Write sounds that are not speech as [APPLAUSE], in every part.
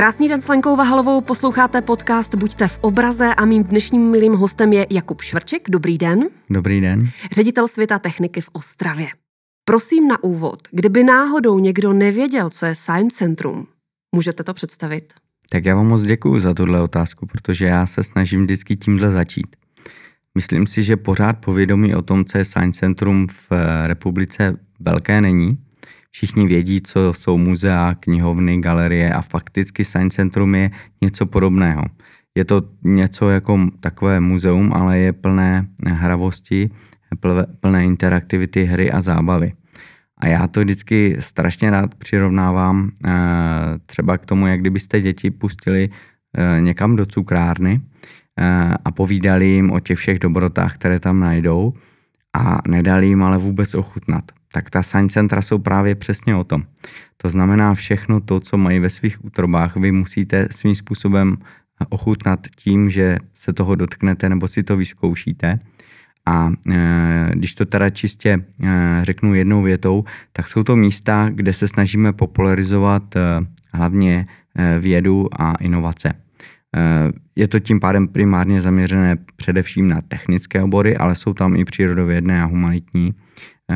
Krásný den s Lenkou Vahalovou, posloucháte podcast Buďte v obraze a mým dnešním milým hostem je Jakub Švrček. Dobrý den. Dobrý den. Ředitel světa techniky v Ostravě. Prosím na úvod, kdyby náhodou někdo nevěděl, co je Science Centrum, můžete to představit? Tak já vám moc děkuji za tuhle otázku, protože já se snažím vždycky tímhle začít. Myslím si, že pořád povědomí o tom, co je Science Centrum v republice velké není. Všichni vědí, co jsou muzea, knihovny, galerie a fakticky Science Centrum je něco podobného. Je to něco jako takové muzeum, ale je plné hravosti, plné interaktivity, hry a zábavy. A já to vždycky strašně rád přirovnávám eh, třeba k tomu, jak kdybyste děti pustili eh, někam do cukrárny eh, a povídali jim o těch všech dobrotách, které tam najdou a nedali jim ale vůbec ochutnat. Tak ta science centra jsou právě přesně o tom. To znamená všechno to, co mají ve svých útrobách, vy musíte svým způsobem ochutnat tím, že se toho dotknete nebo si to vyzkoušíte a e, když to teda čistě e, řeknu jednou větou, tak jsou to místa, kde se snažíme popularizovat e, hlavně vědu a inovace. Je to tím pádem primárně zaměřené především na technické obory, ale jsou tam i přírodovědné a humanitní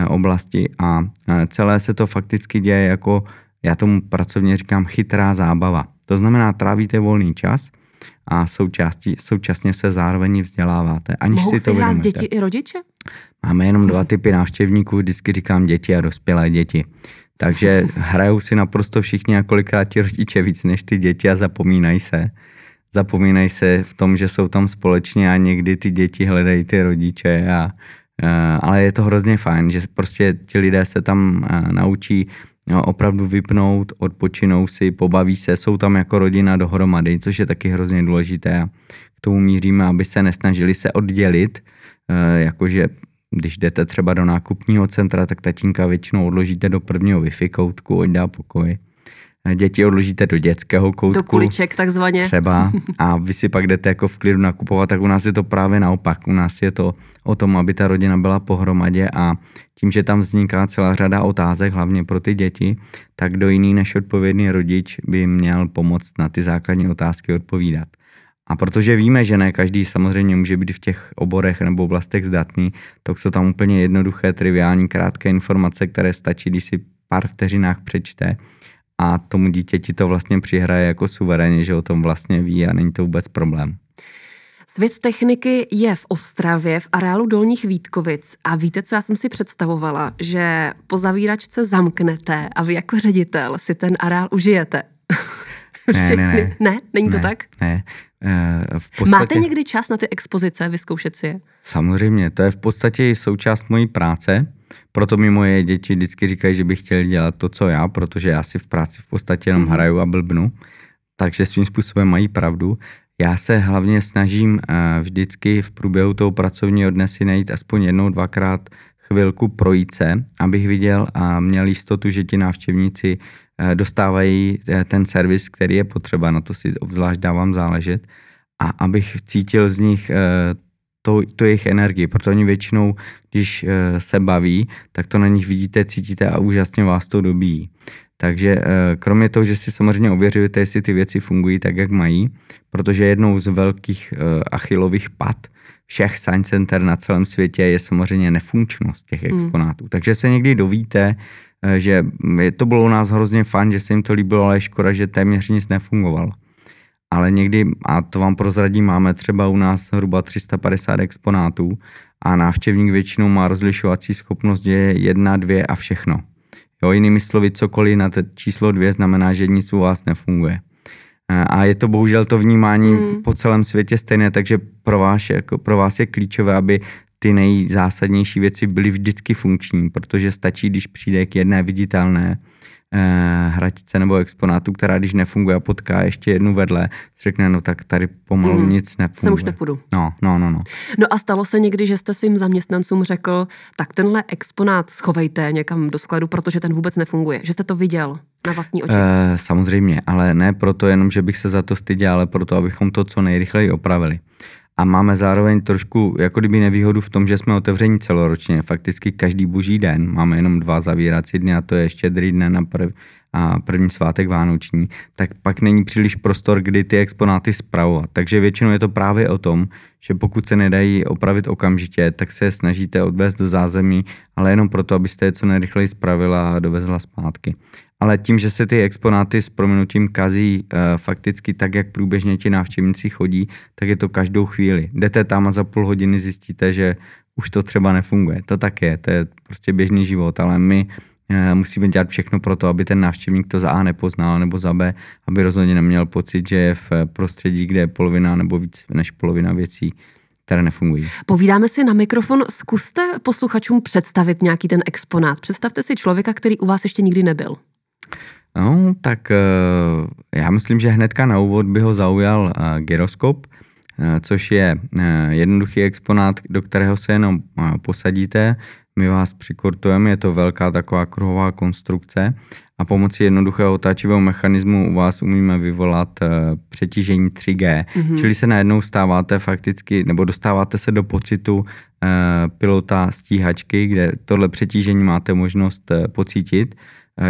oblasti a celé se to fakticky děje jako, já tomu pracovně říkám, chytrá zábava. To znamená, trávíte volný čas – a součástí, současně se zároveň vzděláváte. Aniž Mohou si to hrát děti i rodiče? Máme jenom dva typy návštěvníků, vždycky říkám děti a dospělé děti. Takže [LAUGHS] hrajou si naprosto všichni a kolikrát ti rodiče víc než ty děti a zapomínají se. Zapomínají se v tom, že jsou tam společně a někdy ty děti hledají ty rodiče a ale je to hrozně fajn, že prostě ti lidé se tam naučí jo, opravdu vypnout, odpočinou si, pobaví se, jsou tam jako rodina dohromady, což je taky hrozně důležité k tomu míříme, aby se nesnažili se oddělit, e, jakože když jdete třeba do nákupního centra, tak tatínka většinou odložíte do prvního Wi-Fi koutku, ať dá pokoj děti odložíte do dětského koutku. Do kuliček takzvaně. Třeba [LAUGHS] a vy si pak jdete jako v klidu nakupovat, tak u nás je to právě naopak. U nás je to o tom, aby ta rodina byla pohromadě a tím, že tam vzniká celá řada otázek, hlavně pro ty děti, tak kdo jiný než odpovědný rodič by měl pomoct na ty základní otázky odpovídat. A protože víme, že ne každý samozřejmě může být v těch oborech nebo oblastech zdatný, tak jsou tam úplně jednoduché, triviální, krátké informace, které stačí, když si pár vteřinách přečte a tomu dítěti to vlastně přihraje jako suverénně, že o tom vlastně ví a není to vůbec problém. Svět techniky je v Ostravě, v areálu Dolních Vítkovic. A víte, co já jsem si představovala? Že po zavíračce zamknete a vy jako ředitel si ten areál užijete. [LAUGHS] Ne, ne, ne. Ne? Není ne, to tak? Ne. Eh, v podstatě... Máte někdy čas na ty expozice, vyzkoušet si je? Samozřejmě, to je v podstatě součást mojí práce. Proto mi moje děti vždycky říkají, že by chtěli dělat to, co já, protože já si v práci v podstatě jenom mm-hmm. hraju a blbnu. Takže svým způsobem mají pravdu. Já se hlavně snažím uh, vždycky v průběhu toho pracovního dne si najít aspoň jednou, dvakrát chvilku projít se, abych viděl a měl jistotu, že ti návštěvníci uh, dostávají uh, ten servis, který je potřeba, na to si obzvlášť dávám záležet a abych cítil z nich to, to jejich energii, protože oni většinou, když eh, se baví, tak to na nich vidíte, cítíte a úžasně vás to dobíjí. Takže eh, kromě toho, že si samozřejmě ověřujete, jestli ty věci fungují tak, jak mají, protože jednou z velkých eh, achilových pad všech science center na celém světě je samozřejmě nefunkčnost těch hmm. exponátů. Hmm. Takže se někdy dovíte, že to bylo u nás hrozně fajn, že se jim to líbilo, ale je škoda, že téměř nic nefungovalo ale někdy, a to vám prozradím, máme třeba u nás hruba 350 exponátů a návštěvník většinou má rozlišovací schopnost, že je jedna, dvě a všechno. Jo, jinými slovy, cokoliv na číslo dvě znamená, že nic u vás nefunguje. A je to bohužel to vnímání mm. po celém světě stejné, takže pro vás, jako, pro vás je klíčové, aby ty nejzásadnější věci byly vždycky funkční, protože stačí, když přijde k jedné viditelné eh, hratice nebo exponátu, která když nefunguje a potká ještě jednu vedle, řekne, no tak tady pomalu mm, nic nefunguje. Sem už nepůjdu. No, no, no, no. No a stalo se někdy, že jste svým zaměstnancům řekl, tak tenhle exponát schovejte někam do skladu, protože ten vůbec nefunguje. Že jste to viděl na vlastní oči? Eh, samozřejmě, ale ne proto jenom, že bych se za to styděl, ale proto, abychom to co nejrychleji opravili. A máme zároveň trošku jako kdyby nevýhodu v tom, že jsme otevření celoročně, fakticky každý boží den, máme jenom dva zavírací dny a to je štědrý den a, prv, a první svátek vánoční, tak pak není příliš prostor, kdy ty exponáty zpravovat. Takže většinou je to právě o tom, že pokud se nedají opravit okamžitě, tak se snažíte odvést do zázemí, ale jenom proto, abyste je co nejrychleji spravila a dovezla zpátky ale tím, že se ty exponáty s proměnutím kazí e, fakticky tak, jak průběžně ti návštěvníci chodí, tak je to každou chvíli. Jdete tam a za půl hodiny zjistíte, že už to třeba nefunguje. To tak je, to je prostě běžný život, ale my e, musíme dělat všechno pro to, aby ten návštěvník to za A nepoznal, nebo za B, aby rozhodně neměl pocit, že je v prostředí, kde je polovina nebo víc než polovina věcí které nefungují. Povídáme si na mikrofon. Zkuste posluchačům představit nějaký ten exponát. Představte si člověka, který u vás ještě nikdy nebyl. No, tak eh, já myslím, že hnedka na úvod by ho zaujal eh, gyroskop, eh, což je jednoduchý exponát, do kterého se jenom posadíte, my vás přikortujeme, je to velká taková kruhová konstrukce a pomocí jednoduchého otáčivého mechanismu u vás umíme vyvolat přetížení 3G, mm-hmm. čili se najednou stáváte fakticky, nebo dostáváte se do pocitu pilota stíhačky, kde tohle přetížení máte možnost pocítit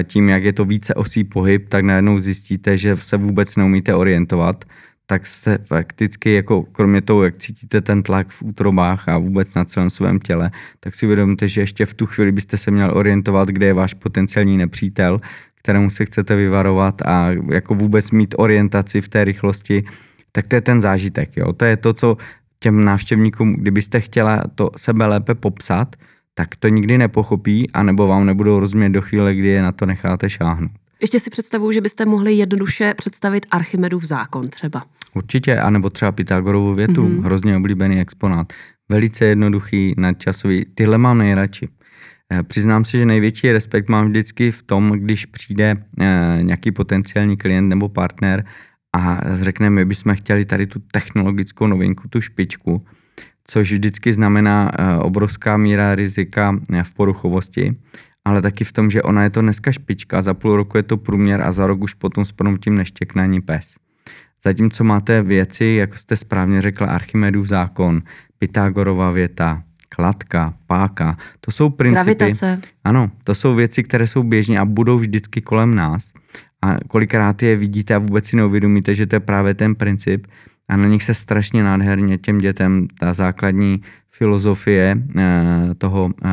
tím, jak je to více osí pohyb, tak najednou zjistíte, že se vůbec neumíte orientovat, tak se fakticky, jako kromě toho, jak cítíte ten tlak v útrobách a vůbec na celém svém těle, tak si uvědomíte, že ještě v tu chvíli byste se měl orientovat, kde je váš potenciální nepřítel, kterému se chcete vyvarovat a jako vůbec mít orientaci v té rychlosti, tak to je ten zážitek. Jo? To je to, co těm návštěvníkům, kdybyste chtěla to sebe lépe popsat, tak to nikdy nepochopí, anebo vám nebudou rozumět do chvíle, kdy je na to necháte šáhnout. Ještě si představuju, že byste mohli jednoduše představit Archimedův zákon třeba. Určitě, anebo třeba Pythagorovu větu, mm-hmm. hrozně oblíbený exponát. Velice jednoduchý, nadčasový, tyhle mám nejradši. Eh, přiznám si, že největší respekt mám vždycky v tom, když přijde eh, nějaký potenciální klient nebo partner a řekne, my bychom chtěli tady tu technologickou novinku, tu špičku, což vždycky znamená eh, obrovská míra rizika eh, v poruchovosti, ale taky v tom, že ona je to dneska špička, za půl roku je to průměr a za rok už potom s pronutím neštěkne ani pes. Zatímco máte věci, jako jste správně řekla, Archimedův zákon, Pythagorova věta, kladka, páka, to jsou principy. Gravitace. Ano, to jsou věci, které jsou běžně a budou vždycky kolem nás. A kolikrát je vidíte a vůbec si neuvědomíte, že to je právě ten princip, a na nich se strašně nádherně těm dětem ta základní filozofie eh, toho eh,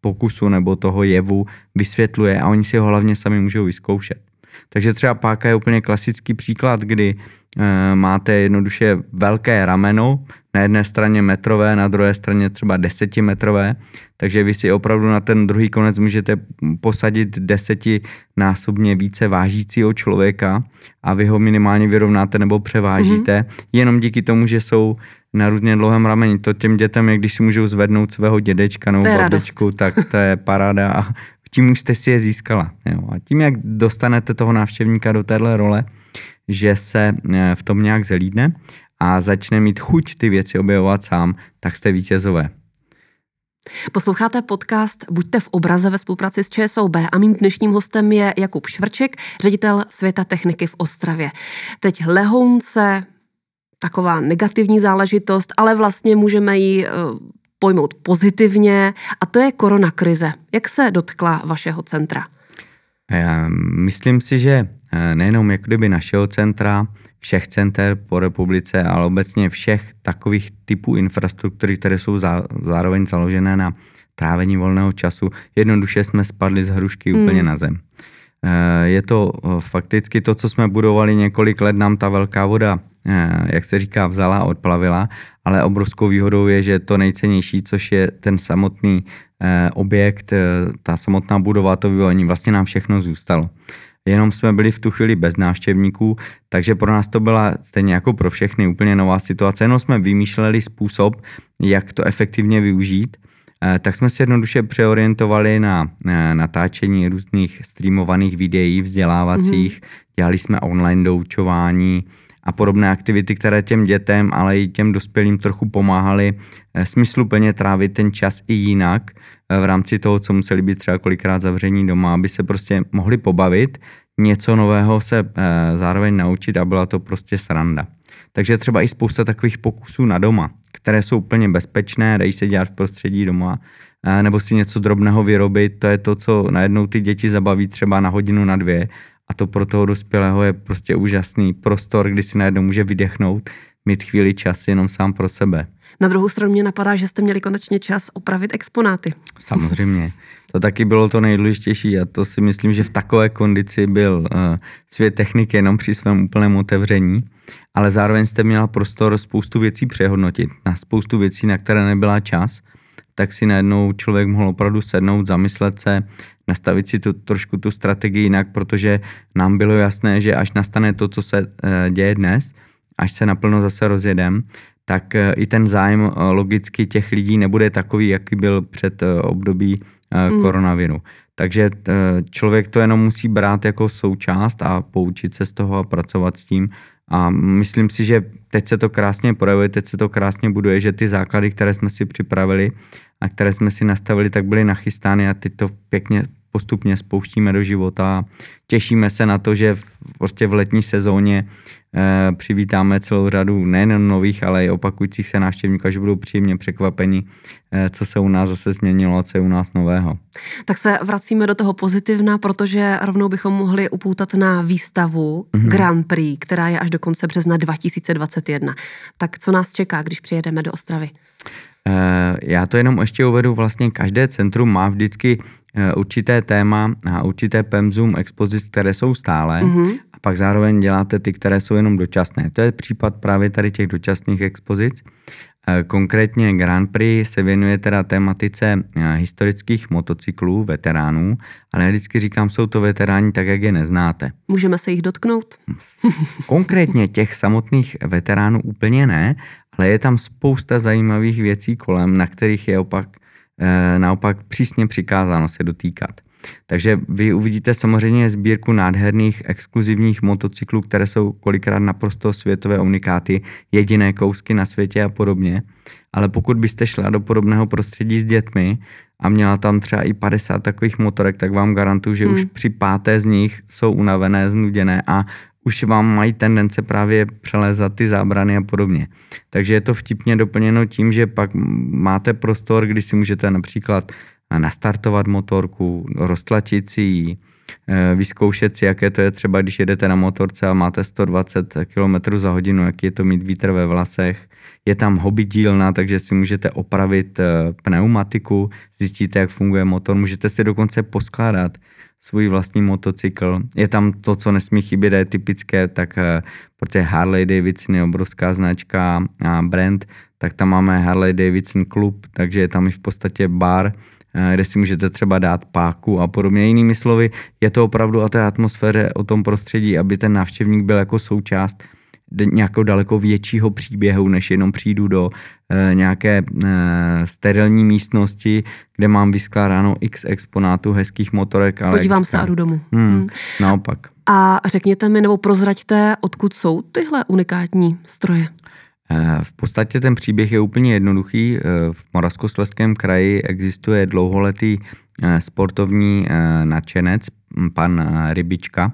pokusu nebo toho jevu vysvětluje a oni si ho hlavně sami můžou vyzkoušet. Takže třeba páka je úplně klasický příklad, kdy e, máte jednoduše velké rameno, na jedné straně metrové, na druhé straně třeba desetimetrové, takže vy si opravdu na ten druhý konec můžete posadit desetinásobně více vážícího člověka a vy ho minimálně vyrovnáte nebo převážíte, mm-hmm. jenom díky tomu, že jsou na různě dlouhém rameni. To těm dětem, jak když si můžou zvednout svého dědečka nebo babičku, tak to je paráda a tím už jste si je získala. Jo. A tím, jak dostanete toho návštěvníka do téhle role, že se eh, v tom nějak zelídne a začne mít chuť ty věci objevovat sám, tak jste vítězové. Posloucháte podcast Buďte v obraze ve spolupráci s ČSOB a mým dnešním hostem je Jakub Švrček, ředitel Světa techniky v Ostravě. Teď lehounce, taková negativní záležitost, ale vlastně můžeme ji eh, pojmout pozitivně a to je koronakrize. Jak se dotkla vašeho centra? Já myslím si, že eh, nejenom jako kdyby našeho centra, všech center po republice, ale obecně všech takových typů infrastruktury, které jsou za, zároveň založené na trávení volného času, jednoduše jsme spadli z hrušky hmm. úplně na zem. Eh, je to eh, fakticky to, co jsme budovali několik let, nám ta velká voda, jak se říká, vzala a odplavila, ale obrovskou výhodou je, že to nejcennější, což je ten samotný objekt, ta samotná budova, to vyvolení, vlastně nám všechno zůstalo jenom jsme byli v tu chvíli bez návštěvníků, takže pro nás to byla stejně jako pro všechny úplně nová situace, jenom jsme vymýšleli způsob, jak to efektivně využít, eh, tak jsme se jednoduše přeorientovali na eh, natáčení různých streamovaných videí vzdělávacích, mm-hmm. dělali jsme online doučování a podobné aktivity, které těm dětem, ale i těm dospělým trochu pomáhaly eh, smysluplně trávit ten čas i jinak, v rámci toho, co museli být třeba kolikrát zavření doma, aby se prostě mohli pobavit, něco nového se e, zároveň naučit a byla to prostě sranda. Takže třeba i spousta takových pokusů na doma, které jsou úplně bezpečné, dají se dělat v prostředí doma, nebo si něco drobného vyrobit, to je to, co najednou ty děti zabaví třeba na hodinu, na dvě a to pro toho dospělého je prostě úžasný prostor, kdy si najednou může vydechnout, mít chvíli čas jenom sám pro sebe. Na druhou stranu mě napadá, že jste měli konečně čas opravit exponáty. Samozřejmě. To taky bylo to nejdůležitější a to si myslím, že v takové kondici byl uh, svět techniky jenom při svém úplném otevření, ale zároveň jste měla prostor spoustu věcí přehodnotit, na spoustu věcí, na které nebyla čas, tak si najednou člověk mohl opravdu sednout, zamyslet se, nastavit si tu, trošku tu strategii jinak, protože nám bylo jasné, že až nastane to, co se uh, děje dnes, až se naplno zase rozjedem, tak uh, i ten zájem uh, logicky těch lidí nebude takový, jaký byl před uh, období mm. koronaviru. Takže člověk to jenom musí brát jako součást a poučit se z toho a pracovat s tím. A myslím si, že teď se to krásně projevuje, teď se to krásně buduje, že ty základy, které jsme si připravili a které jsme si nastavili, tak byly nachystány a teď to pěkně postupně spouštíme do života. Těšíme se na to, že v, prostě v letní sezóně e, přivítáme celou řadu nejen nových, ale i opakujících se návštěvníků, že budou příjemně překvapeni, e, co se u nás zase změnilo a co je u nás nového. Tak se vracíme do toho pozitivna, protože rovnou bychom mohli upoutat na výstavu mm-hmm. Grand Prix, která je až do konce března 2021. Tak co nás čeká, když přijedeme do Ostravy? Eh, já to jenom ještě uvedu, vlastně každé centrum má vždycky určité téma a určité pemzum expozic, které jsou stále mm-hmm. a pak zároveň děláte ty, které jsou jenom dočasné. To je případ právě tady těch dočasných expozic. Eh, konkrétně Grand Prix se věnuje teda tématice historických motocyklů, veteránů, ale já vždycky říkám, jsou to veteráni tak, jak je neznáte. Můžeme se jich dotknout? [LAUGHS] Konkrétně těch samotných veteránů úplně ne, ale je tam spousta zajímavých věcí kolem, na kterých je opak, naopak přísně přikázáno se dotýkat. Takže vy uvidíte samozřejmě sbírku nádherných exkluzivních motocyklů, které jsou kolikrát naprosto světové unikáty, jediné kousky na světě a podobně. Ale pokud byste šla do podobného prostředí s dětmi a měla tam třeba i 50 takových motorek, tak vám garantuju, že hmm. už při páté z nich jsou unavené, znuděné a už vám mají tendence právě přelézat ty zábrany a podobně. Takže je to vtipně doplněno tím, že pak máte prostor, kdy si můžete například nastartovat motorku, roztlačit si ji, eh, vyzkoušet si, jaké to je třeba, když jedete na motorce a máte 120 km za hodinu, jaký je to mít vítr ve vlasech. Je tam hobby dílna, takže si můžete opravit eh, pneumatiku, zjistíte, jak funguje motor, můžete si dokonce poskládat svůj vlastní motocykl. Je tam to, co nesmí chybět, je typické, tak eh, protože Harley Davidson je obrovská značka a brand, tak tam máme Harley Davidson klub, takže je tam i v podstatě bar, eh, kde si můžete třeba dát páku a podobně. Jinými slovy, je to opravdu o té atmosféře, o tom prostředí, aby ten návštěvník byl jako součást nějakého daleko většího příběhu, než jenom přijdu do e, nějaké e, sterilní místnosti, kde mám vyskládáno x exponátů hezkých motorek. Ale Podívám se a jdu domů. Hmm, hmm. Naopak. A řekněte mi, nebo prozraďte, odkud jsou tyhle unikátní stroje? Eh, v podstatě ten příběh je úplně jednoduchý. V Moravskoslezském kraji existuje dlouholetý sportovní nadšenec, pan Rybička,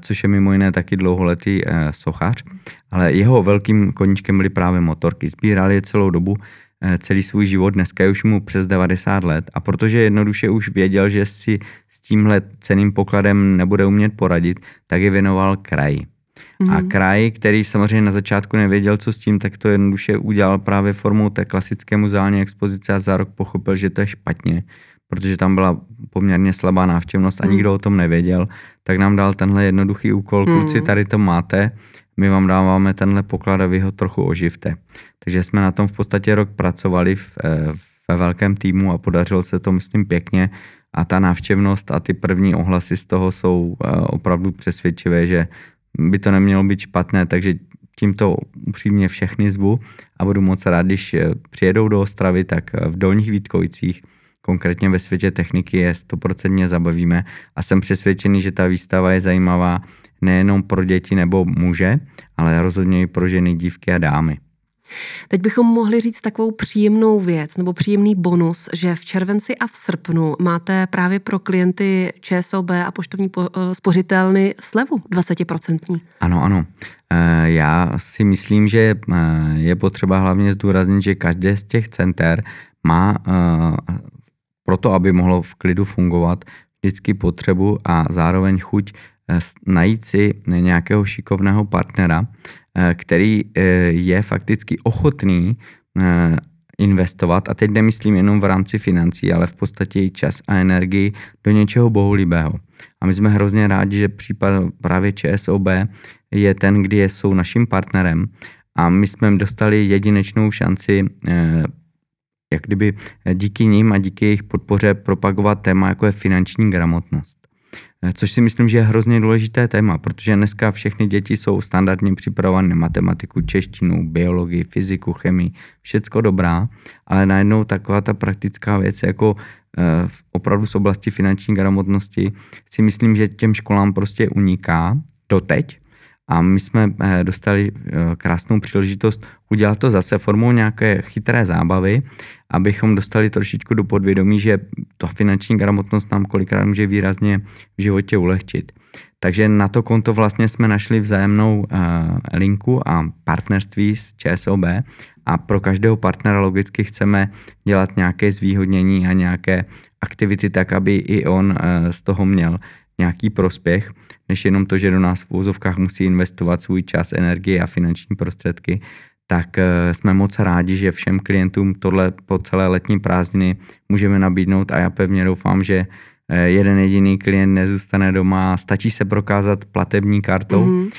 což je mimo jiné taky dlouholetý eh, sochař, ale jeho velkým koníčkem byly právě motorky. Sbíral je celou dobu, eh, celý svůj život, dneska je už mu přes 90 let a protože jednoduše už věděl, že si s tímhle ceným pokladem nebude umět poradit, tak je věnoval kraji. Mm-hmm. A mhm. kraj, který samozřejmě na začátku nevěděl, co s tím, tak to jednoduše udělal právě formou té klasické muzeální expozice a za rok pochopil, že to je špatně, protože tam byla poměrně slabá návštěvnost a hmm. nikdo o tom nevěděl, tak nám dal tenhle jednoduchý úkol, hmm. kluci, tady to máte, my vám dáváme tenhle poklad a vy ho trochu oživte. Takže jsme na tom v podstatě rok pracovali v, eh, ve velkém týmu a podařilo se to, myslím, pěkně a ta návštěvnost a ty první ohlasy z toho jsou eh, opravdu přesvědčivé, že by to nemělo být špatné, takže tímto upřímně všechny zvu a budu moc rád, když eh, přijedou do Ostravy, tak v Dolních Vítkovicích konkrétně ve světě techniky je stoprocentně zabavíme a jsem přesvědčený, že ta výstava je zajímavá nejenom pro děti nebo muže, ale rozhodně i pro ženy, dívky a dámy. Teď bychom mohli říct takovou příjemnou věc nebo příjemný bonus, že v červenci a v srpnu máte právě pro klienty ČSOB a poštovní eh, spořitelny slevu 20%. Ano, ano. Eh, já si myslím, že eh, je potřeba hlavně zdůraznit, že každé z těch center má proto, aby mohlo v klidu fungovat, vždycky potřebu a zároveň chuť najít si nějakého šikovného partnera, Eh, který eh, je fakticky ochotný eh, investovat, a teď nemyslím jenom v rámci financí, ale v podstatě i čas a energii do něčeho bohulibého. A my jsme hrozně rádi, že případ právě ČSOB je ten, kdy jsou naším partnerem a my jsme dostali jedinečnou šanci jak kdyby díky nim a díky jejich podpoře propagovat téma, jako je finanční gramotnost. Eh, což si myslím, že je hrozně důležité téma, protože dneska všechny děti jsou standardně připravované na matematiku, češtinu, biologii, fyziku, chemii, všecko dobrá, ale najednou taková ta praktická věc jako eh, opravdu z oblasti finanční gramotnosti si myslím, že těm školám prostě uniká doteď, a my jsme eh, dostali krásnou příležitost udělat to zase formou nějaké chytré zábavy, abychom dostali trošičku do podvědomí, že to finanční gramotnost nám kolikrát může výrazně v životě ulehčit. Takže na to konto vlastně jsme našli vzájemnou uh, linku a partnerství s ČSOB a pro každého partnera logicky chceme dělat nějaké zvýhodnění a nějaké aktivity tak, aby i on z toho měl nějaký prospěch, než jenom to, že do nás v úzovkách musí investovat svůj čas, energie a finanční prostředky, tak eh, jsme moc rádi, že všem klientům tohle po celé letní prázdniny můžeme nabídnout a já pevně doufám, že jeden jediný klient nezůstane doma, stačí se prokázat platební kartou mm-hmm.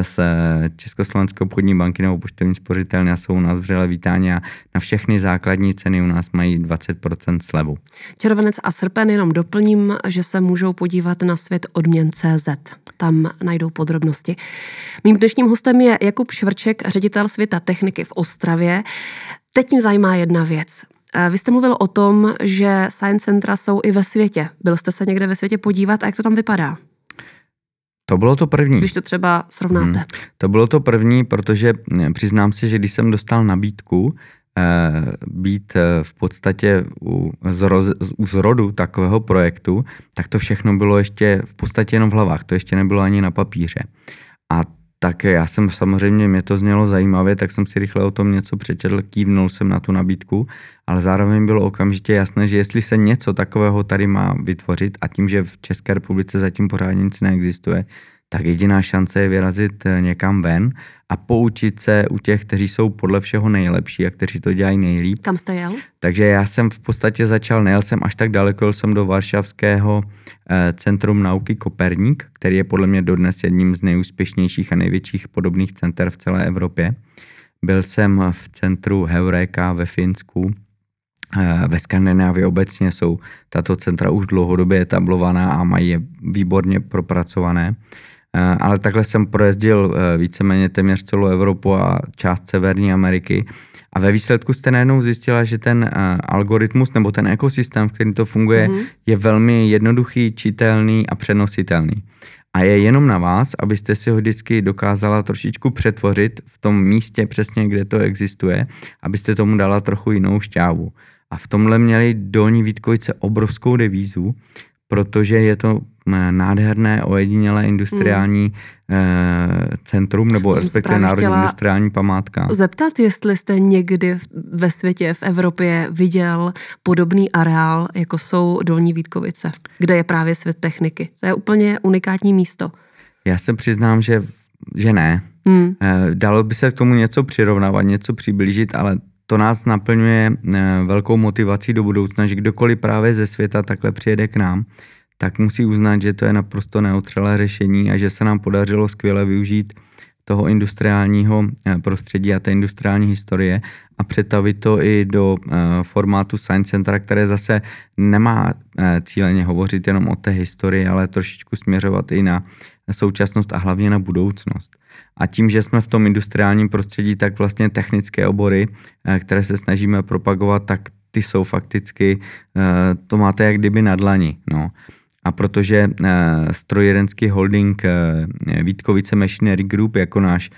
z Československé obchodní banky nebo poštovní spořitelny a jsou u nás vřele vítání a na všechny základní ceny u nás mají 20% slevu. Červenec a srpen jenom doplním, že se můžou podívat na svět odměn.cz. Tam najdou podrobnosti. Mým dnešním hostem je Jakub Švrček, ředitel světa techniky v Ostravě. Teď mě zajímá jedna věc. Eh, vy jste mluvil o tom, že science centra jsou i ve světě. Byl jste se někde ve světě podívat a jak to tam vypadá? To bylo to první. Když to třeba srovnáte. Hmm. To bylo to první, protože eh, přiznám se, že když jsem dostal nabídku eh, být eh, v podstatě u, zroz, u zrodu takového projektu, tak to všechno bylo ještě v podstatě jenom v hlavách, to ještě nebylo ani na papíře. A tak já jsem samozřejmě, mě to znělo zajímavě, tak jsem si rychle o tom něco přečetl, kývnul jsem na tu nabídku, ale zároveň bylo okamžitě jasné, že jestli se něco takového tady má vytvořit a tím, že v České republice zatím pořádně nic neexistuje, tak jediná šance je vyrazit eh, někam ven a poučit se u těch, kteří jsou podle všeho nejlepší a kteří to dělají nejlíp. Kam jste jel? Takže já jsem v podstatě začal, nejel jsem až tak daleko, jel jsem do Varšavského eh, Centrum nauky Koperník, který je podle mě dodnes jedním z nejúspěšnějších a největších podobných center v celé Evropě. Byl jsem v centru Heureka ve Finsku, eh, ve Skandinávii obecně jsou tato centra už dlouhodobě etablovaná a mají je výborně propracované. Eh, ale takhle jsem projezdil eh, víceméně téměř celou Evropu a část Severní Ameriky. A ve výsledku jste najednou zjistila, že ten uh, algoritmus nebo ten ekosystém, v kterém to funguje, mm-hmm. je velmi jednoduchý, čitelný a přenositelný. A je jenom na vás, abyste si ho vždycky dokázala trošičku přetvořit v tom místě přesně, kde to existuje, abyste tomu dala trochu jinou šťávu. A v tomhle měli dolní Vítkovice obrovskou devízu, protože je to eh, nádherné, ojedinělé industriální hmm. centrum, nebo respektive národní industriální památka. Zeptat, jestli jste někdy ve světě, v Evropě viděl podobný areál, jako jsou Dolní Vítkovice, kde je právě svět techniky. To je úplně unikátní místo. Já se přiznám, že, že ne. Hmm. Eh, dalo by se k tomu něco přirovnávat, něco přiblížit, ale to nás naplňuje eh, velkou motivací do budoucna, že kdokoliv právě ze světa takhle přijede k nám, tak musí uznat, že to je naprosto neotřelé řešení a že se nám podařilo skvěle využít toho industriálního eh, prostředí a té industriální historie a přetavit to i do eh, formátu Science Centra, které zase nemá cíleně hovořit jenom o té historii, ale trošičku směřovat i na současnost a hlavně na budoucnost. A tím, že jsme v tom industriálním prostředí, tak vlastně technické obory, eh, které se snažíme propagovat, tak ty jsou fakticky, eh, to máte jak kdyby na dlani. No. A protože strojírenský holding Vítkovice Machinery Group jako náš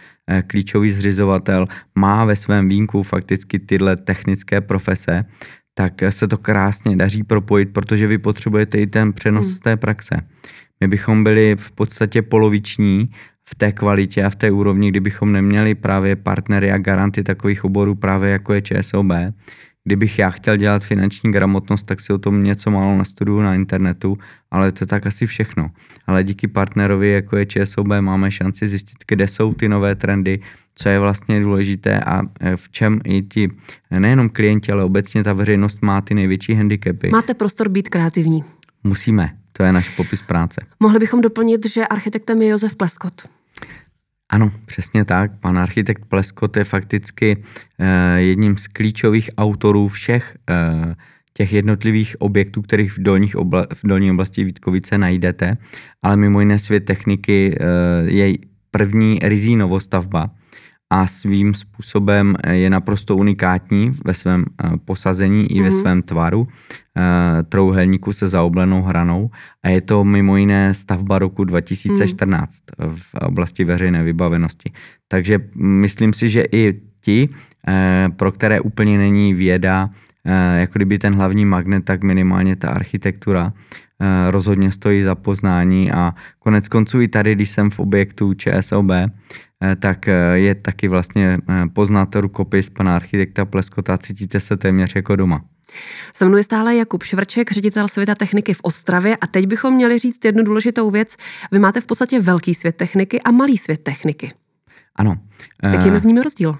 klíčový zřizovatel má ve svém výjimku fakticky tyhle technické profese, tak se to krásně daří propojit, protože vy potřebujete i ten přenos hmm. z té praxe. My bychom byli v podstatě poloviční v té kvalitě a v té úrovni, kdybychom neměli právě partnery a garanty takových oborů právě jako je ČSOB. Kdybych já chtěl dělat finanční gramotnost, tak si o tom něco málo nastuduju na internetu, ale to je tak asi všechno. Ale díky partnerovi, jako je ČSOB, máme šanci zjistit, kde jsou ty nové trendy, co je vlastně důležité a e, v čem i ti nejenom klienti, ale obecně ta veřejnost má ty největší handicapy. Máte prostor být kreativní. Musíme, to je náš popis práce. Mohli bychom doplnit, že architektem je Josef Pleskot. Ano, přesně tak. Pan architekt Pleskot je fakticky uh, jedním z klíčových autorů všech uh, těch jednotlivých objektů, kterých v, dolních obla- v dolní oblasti Vítkovice najdete, ale mimo jiné svět techniky uh, je první rizí novostavba, a svým způsobem eh, je naprosto unikátní ve svém eh, posazení mm-hmm. i ve mhm. svém tvaru eh, trouhelníku se zaoblenou hranou a je to mimo jiné stavba roku 2014 mm. v oblasti veřejné vybavenosti. Takže myslím si, že i ti, pro které úplně není věda, jako kdyby ten hlavní magnet, tak minimálně ta architektura rozhodně stojí za poznání a konec konců i tady, když jsem v objektu ČSOB, Eh, tak eh, je taky vlastně eh, poznáte rukopis pana architekta Pleskota, cítíte se téměř jako doma. Se mnou je stále Jakub Švrček, ředitel světa techniky v Ostravě a teď bychom měli říct jednu důležitou věc. Vy máte v podstatě velký svět techniky a malý svět techniky. Ano. Jaký je mezi nimi rozdíl?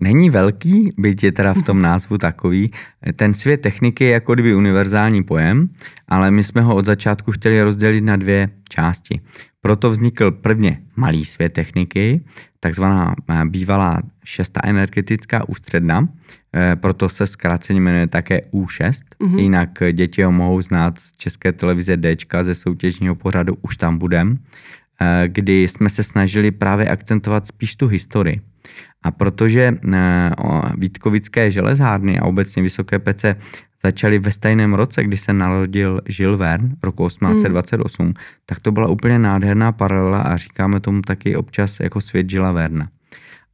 Není velký, byť je teda v tom názvu takový. Ten svět techniky je jako kdyby univerzální pojem, ale my jsme ho od začátku chtěli rozdělit na dvě části. Proto vznikl prvně malý svět techniky, takzvaná eh, bývalá šestá energetická ústředna, eh, proto se zkráceně jmenuje také U6, mm-hmm. jinak děti ho mohou znát z české televize Dčka ze soutěžního pořadu Už tam budem, eh, kdy jsme se snažili právě akcentovat spíš tu historii. A protože Vítkovické železárny a obecně Vysoké pece začaly ve stejném roce, kdy se narodil Žil Verne v roku 1828, hmm. tak to byla úplně nádherná paralela a říkáme tomu taky občas jako svět Žila Verna.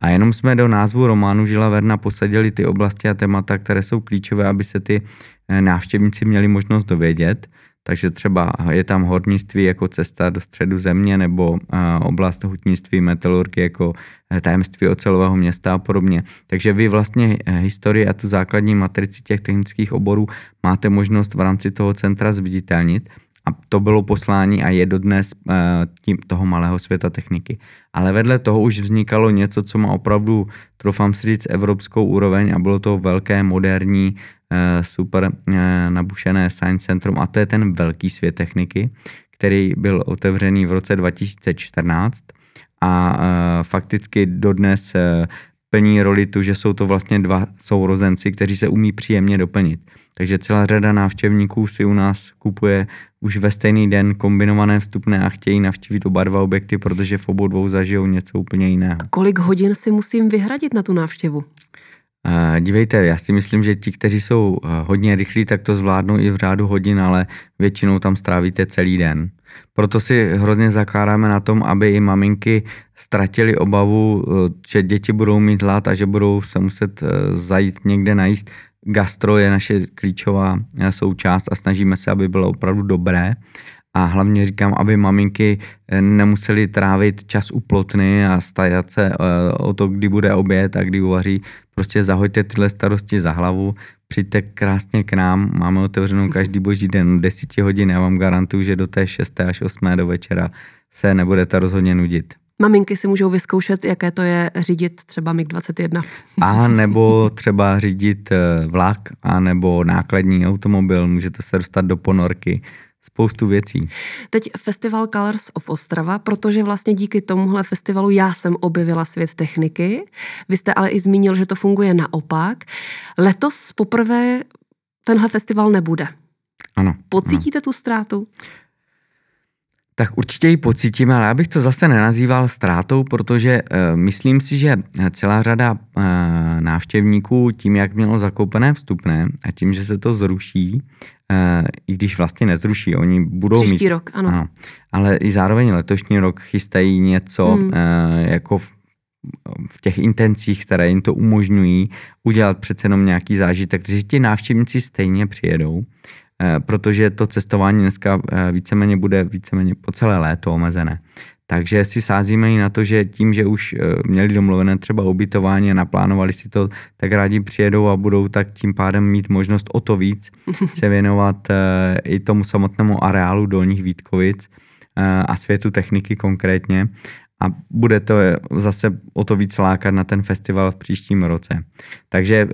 A jenom jsme do názvu románu Žila Verna posadili ty oblasti a témata, které jsou klíčové, aby se ty eh, návštěvníci měli možnost dovědět. Takže třeba je tam hornictví jako cesta do středu země nebo oblast hutnictví, metalurgie jako eh, tajemství ocelového města a podobně. Takže vy vlastně eh, historii a tu základní matrici těch technických oborů máte možnost v rámci toho centra zviditelnit a to bylo poslání a je dodnes uh, tím, toho malého světa techniky. Ale vedle toho už vznikalo něco, co má opravdu, trofám si říct, evropskou úroveň a bylo to velké, moderní, super uh, nabušené Science Centrum a to je ten velký svět techniky, který byl otevřený v roce 2014 a fakticky dodnes plní roli tu, že jsou to vlastně dva sourozenci, kteří se umí příjemně doplnit. Takže celá řada návštěvníků si u nás kupuje už ve stejný den kombinované vstupné a chtějí navštívit oba dva objekty, protože v obou dvou zažijou něco úplně jiného. Kolik hodin si musím vyhradit na tu návštěvu? Uh, dívejte, já si myslím, že ti, kteří jsou uh, hodně rychlí, tak to zvládnou i v řádu hodin, ale většinou tam strávíte celý den. Proto si hrozně zakládáme na tom, aby i maminky ztratili obavu, uh, že děti budou mít hlad a že budou se muset zajít někde najíst. Gastro je naše klíčová součást a snažíme se, aby bylo opravdu dobré a hlavně říkám, aby maminky eh, nemuseli trávit čas u plotny a starat se eh, o to, kdy bude oběd a kdy uvaří. Prostě zahoďte tyhle starosti za hlavu, přijďte krásně k nám, máme otevřenou [LAUGHS] každý boží den 10 hodin, já vám garantuju, že do té 6. až 8. do večera se nebudete rozhodně nudit. Maminky si můžou vyzkoušet, jaké to je řídit třeba MiG-21. A [LAUGHS] nebo třeba řídit eh, vlak, a nebo nákladní automobil, můžete se dostat do ponorky spoustu věcí. Teď festival Colors of Ostrava, protože vlastně díky tomuhle festivalu já jsem objevila svět techniky. Vy jste ale i zmínil, že to funguje naopak. Letos poprvé tenhle festival nebude. Ano. Pocítíte ano. tu ztrátu? Tak určitě ji pocítíme, ale já bych to zase nenazýval ztrátou, protože uh, myslím si, že celá řada uh, návštěvníků tím, jak mělo zakoupené vstupné a tím, že se to zruší, i když vlastně nezruší, oni budou Příští mít... rok, ano. ano. Ale i zároveň letošní rok chystají něco hmm. jako v, v těch intencích, které jim to umožňují, udělat přece jenom nějaký zážitek, takže ti návštěvníci stejně přijedou, protože to cestování dneska víceméně bude víceméně po celé léto omezené. Takže si sázíme i na to, že tím, že už eh, měli domluvené třeba ubytování a naplánovali si to, tak rádi přijedou a budou tak tím pádem mít možnost o to víc [LAUGHS] se věnovat eh, i tomu samotnému areálu Dolních Vítkovic eh, a světu techniky konkrétně a bude to zase o to víc lákat na ten festival v příštím roce. Takže e,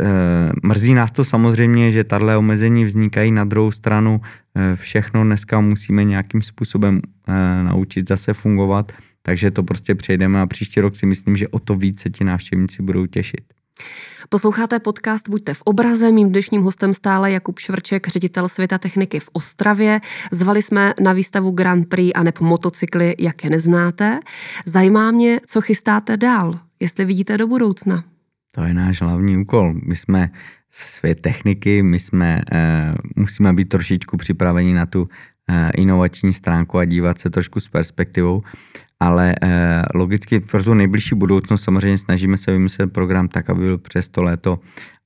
mrzí nás to samozřejmě, že tahle omezení vznikají na druhou stranu. E, všechno dneska musíme nějakým způsobem e, naučit zase fungovat, takže to prostě přejdeme a příští rok si myslím, že o to víc se ti návštěvníci budou těšit. Posloucháte podcast Buďte v obraze. Mým dnešním hostem stále Jakub Švrček, ředitel světa techniky v Ostravě. Zvali jsme na výstavu Grand Prix a nebo motocykly, jak je neznáte. Zajímá mě, co chystáte dál, jestli vidíte do budoucna. To je náš hlavní úkol. My jsme svět techniky, my jsme, uh, musíme být trošičku připraveni na tu uh, inovační stránku a dívat se trošku s perspektivou ale eh, logicky pro tu nejbližší budoucnost samozřejmě snažíme se vymyslet program tak, aby byl přes to léto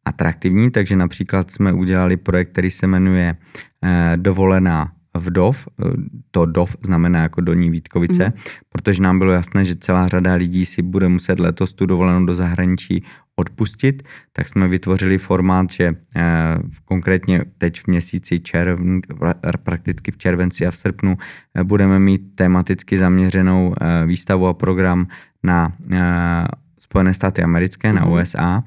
atraktivní, takže například jsme udělali projekt, který se jmenuje eh, Dovolená vdov, eh, to dov znamená jako Dolní Vítkovice, mm. protože nám bylo jasné, že celá řada lidí si bude muset letos tu dovolenou do zahraničí odpustit, tak jsme vytvořili formát, že eh, konkrétně teď v měsíci červn, prakticky v červenci a v srpnu eh, budeme mít tematicky zaměřenou eh, výstavu a program na Spojené státy americké, na mhm. USA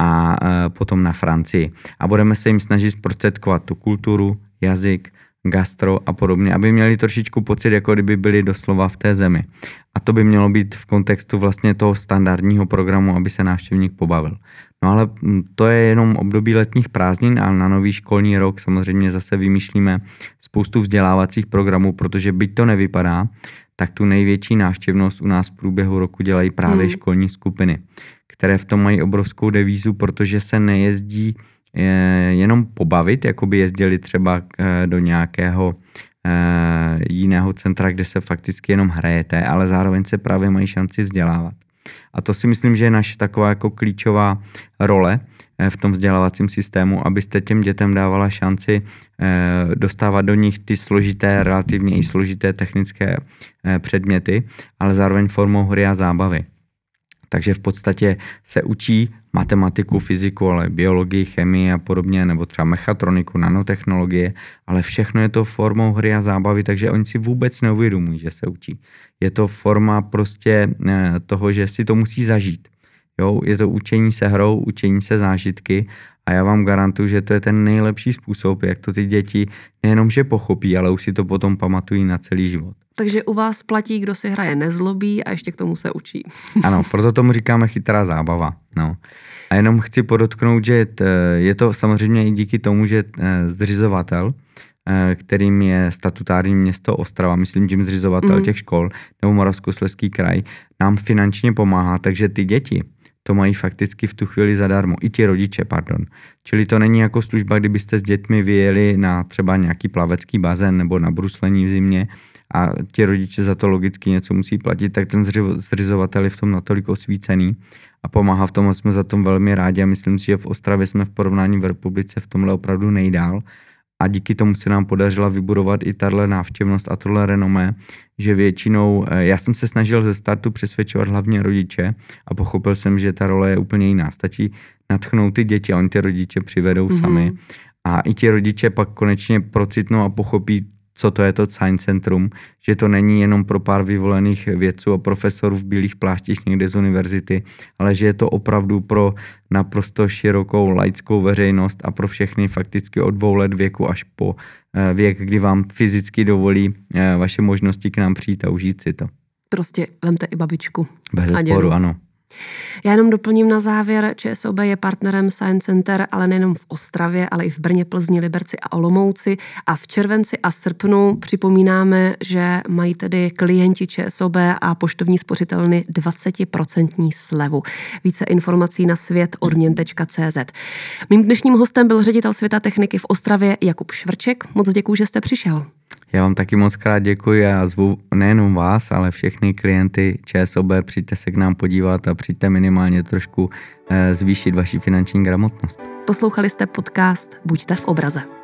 a potom na Francii. A budeme se jim snažit zprostředkovat tu kulturu, jazyk, gastro a podobně, aby měli trošičku pocit, jako kdyby byli doslova v té zemi. A to by mělo být v kontextu vlastně toho standardního programu, aby se návštěvník pobavil. No ale mm, to je jenom období letních prázdnin a na nový školní rok samozřejmě zase vymýšlíme spoustu vzdělávacích programů, protože byť to nevypadá, tak tu největší návštěvnost u nás v průběhu roku dělají právě hmm. školní skupiny, které v tom mají obrovskou devízu, protože se nejezdí jenom pobavit, jako by jezdili třeba eh, do nějakého eh, jiného centra, kde se fakticky jenom hrajete, ale zároveň se právě mají šanci vzdělávat. A to si myslím, že je naše taková jako klíčová role eh, v tom vzdělávacím systému, abyste těm dětem dávala šanci dostávat do nich ty složité, relativně i složité technické předměty, ale zároveň formou hry a zábavy. Takže v podstatě se učí matematiku, fyziku, ale biologii, chemii a podobně, nebo třeba mechatroniku, nanotechnologie, ale všechno je to formou hry a zábavy, takže oni si vůbec neuvědomují, že se učí. Je to forma prostě eh, toho, že si to musí zažít. Jo, je to učení se hrou, učení se zážitky a já vám garantuju, že to je ten nejlepší způsob, jak to ty děti nejenom, že pochopí, ale už si to potom pamatují na celý život. Takže u vás platí, kdo si hraje nezlobí a ještě k tomu se učí. [LAUGHS] ano, proto tomu říkáme chytrá zábava. No. A jenom chci podotknout, že je to samozřejmě i díky tomu, že eh, zřizovatel, eh, kterým je statutární město Ostrava, myslím tím zřizovatel mm. těch škol, nebo Moravskosleský kraj, nám finančně pomáhá, takže ty děti to mají fakticky v tu chvíli zadarmo. I ti rodiče, pardon. Čili to není jako služba, kdybyste s dětmi vyjeli na třeba nějaký plavecký bazén nebo na bruslení v zimě a ti rodiče za to logicky něco musí platit, tak ten zřizovatel je v tom natolik osvícený a pomáhá v tom a jsme za tom velmi rádi a myslím si, že v Ostravě jsme v porovnání v republice v tomhle opravdu nejdál a díky tomu se nám podařila vybudovat i tahle návštěvnost a tohle renomé, že většinou, eh, já jsem se snažil ze startu přesvědčovat hlavně rodiče a pochopil jsem, že ta role je úplně jiná. Stačí natchnout ty děti a oni ty rodiče přivedou mm-hmm. sami. A i ti rodiče pak konečně procitnou a pochopí co to je to Science Centrum, že to není jenom pro pár vyvolených vědců a profesorů v bílých pláštích někde z univerzity, ale že je to opravdu pro naprosto širokou laickou veřejnost a pro všechny fakticky od dvou let věku až po eh, věk, kdy vám fyzicky dovolí eh, vaše možnosti k nám přijít a užít si to. Prostě vemte i babičku. Bez sporu, ano. Já jenom doplním na závěr, ČSOB je partnerem Science Center, ale nejenom v Ostravě, ale i v Brně, Plzni, Liberci a Olomouci. A v červenci a srpnu připomínáme, že mají tedy klienti ČSOB a poštovní spořitelny 20% slevu. Více informací na svět odměn.cz. Mým dnešním hostem byl ředitel světa techniky v Ostravě Jakub Švrček. Moc děkuji, že jste přišel. Já vám taky moc krát děkuji a zvu nejenom vás, ale všechny klienty ČSOB, přijďte se k nám podívat a přijďte minimálně trošku eh, zvýšit vaši finanční gramotnost. Poslouchali jste podcast Buďte v obraze.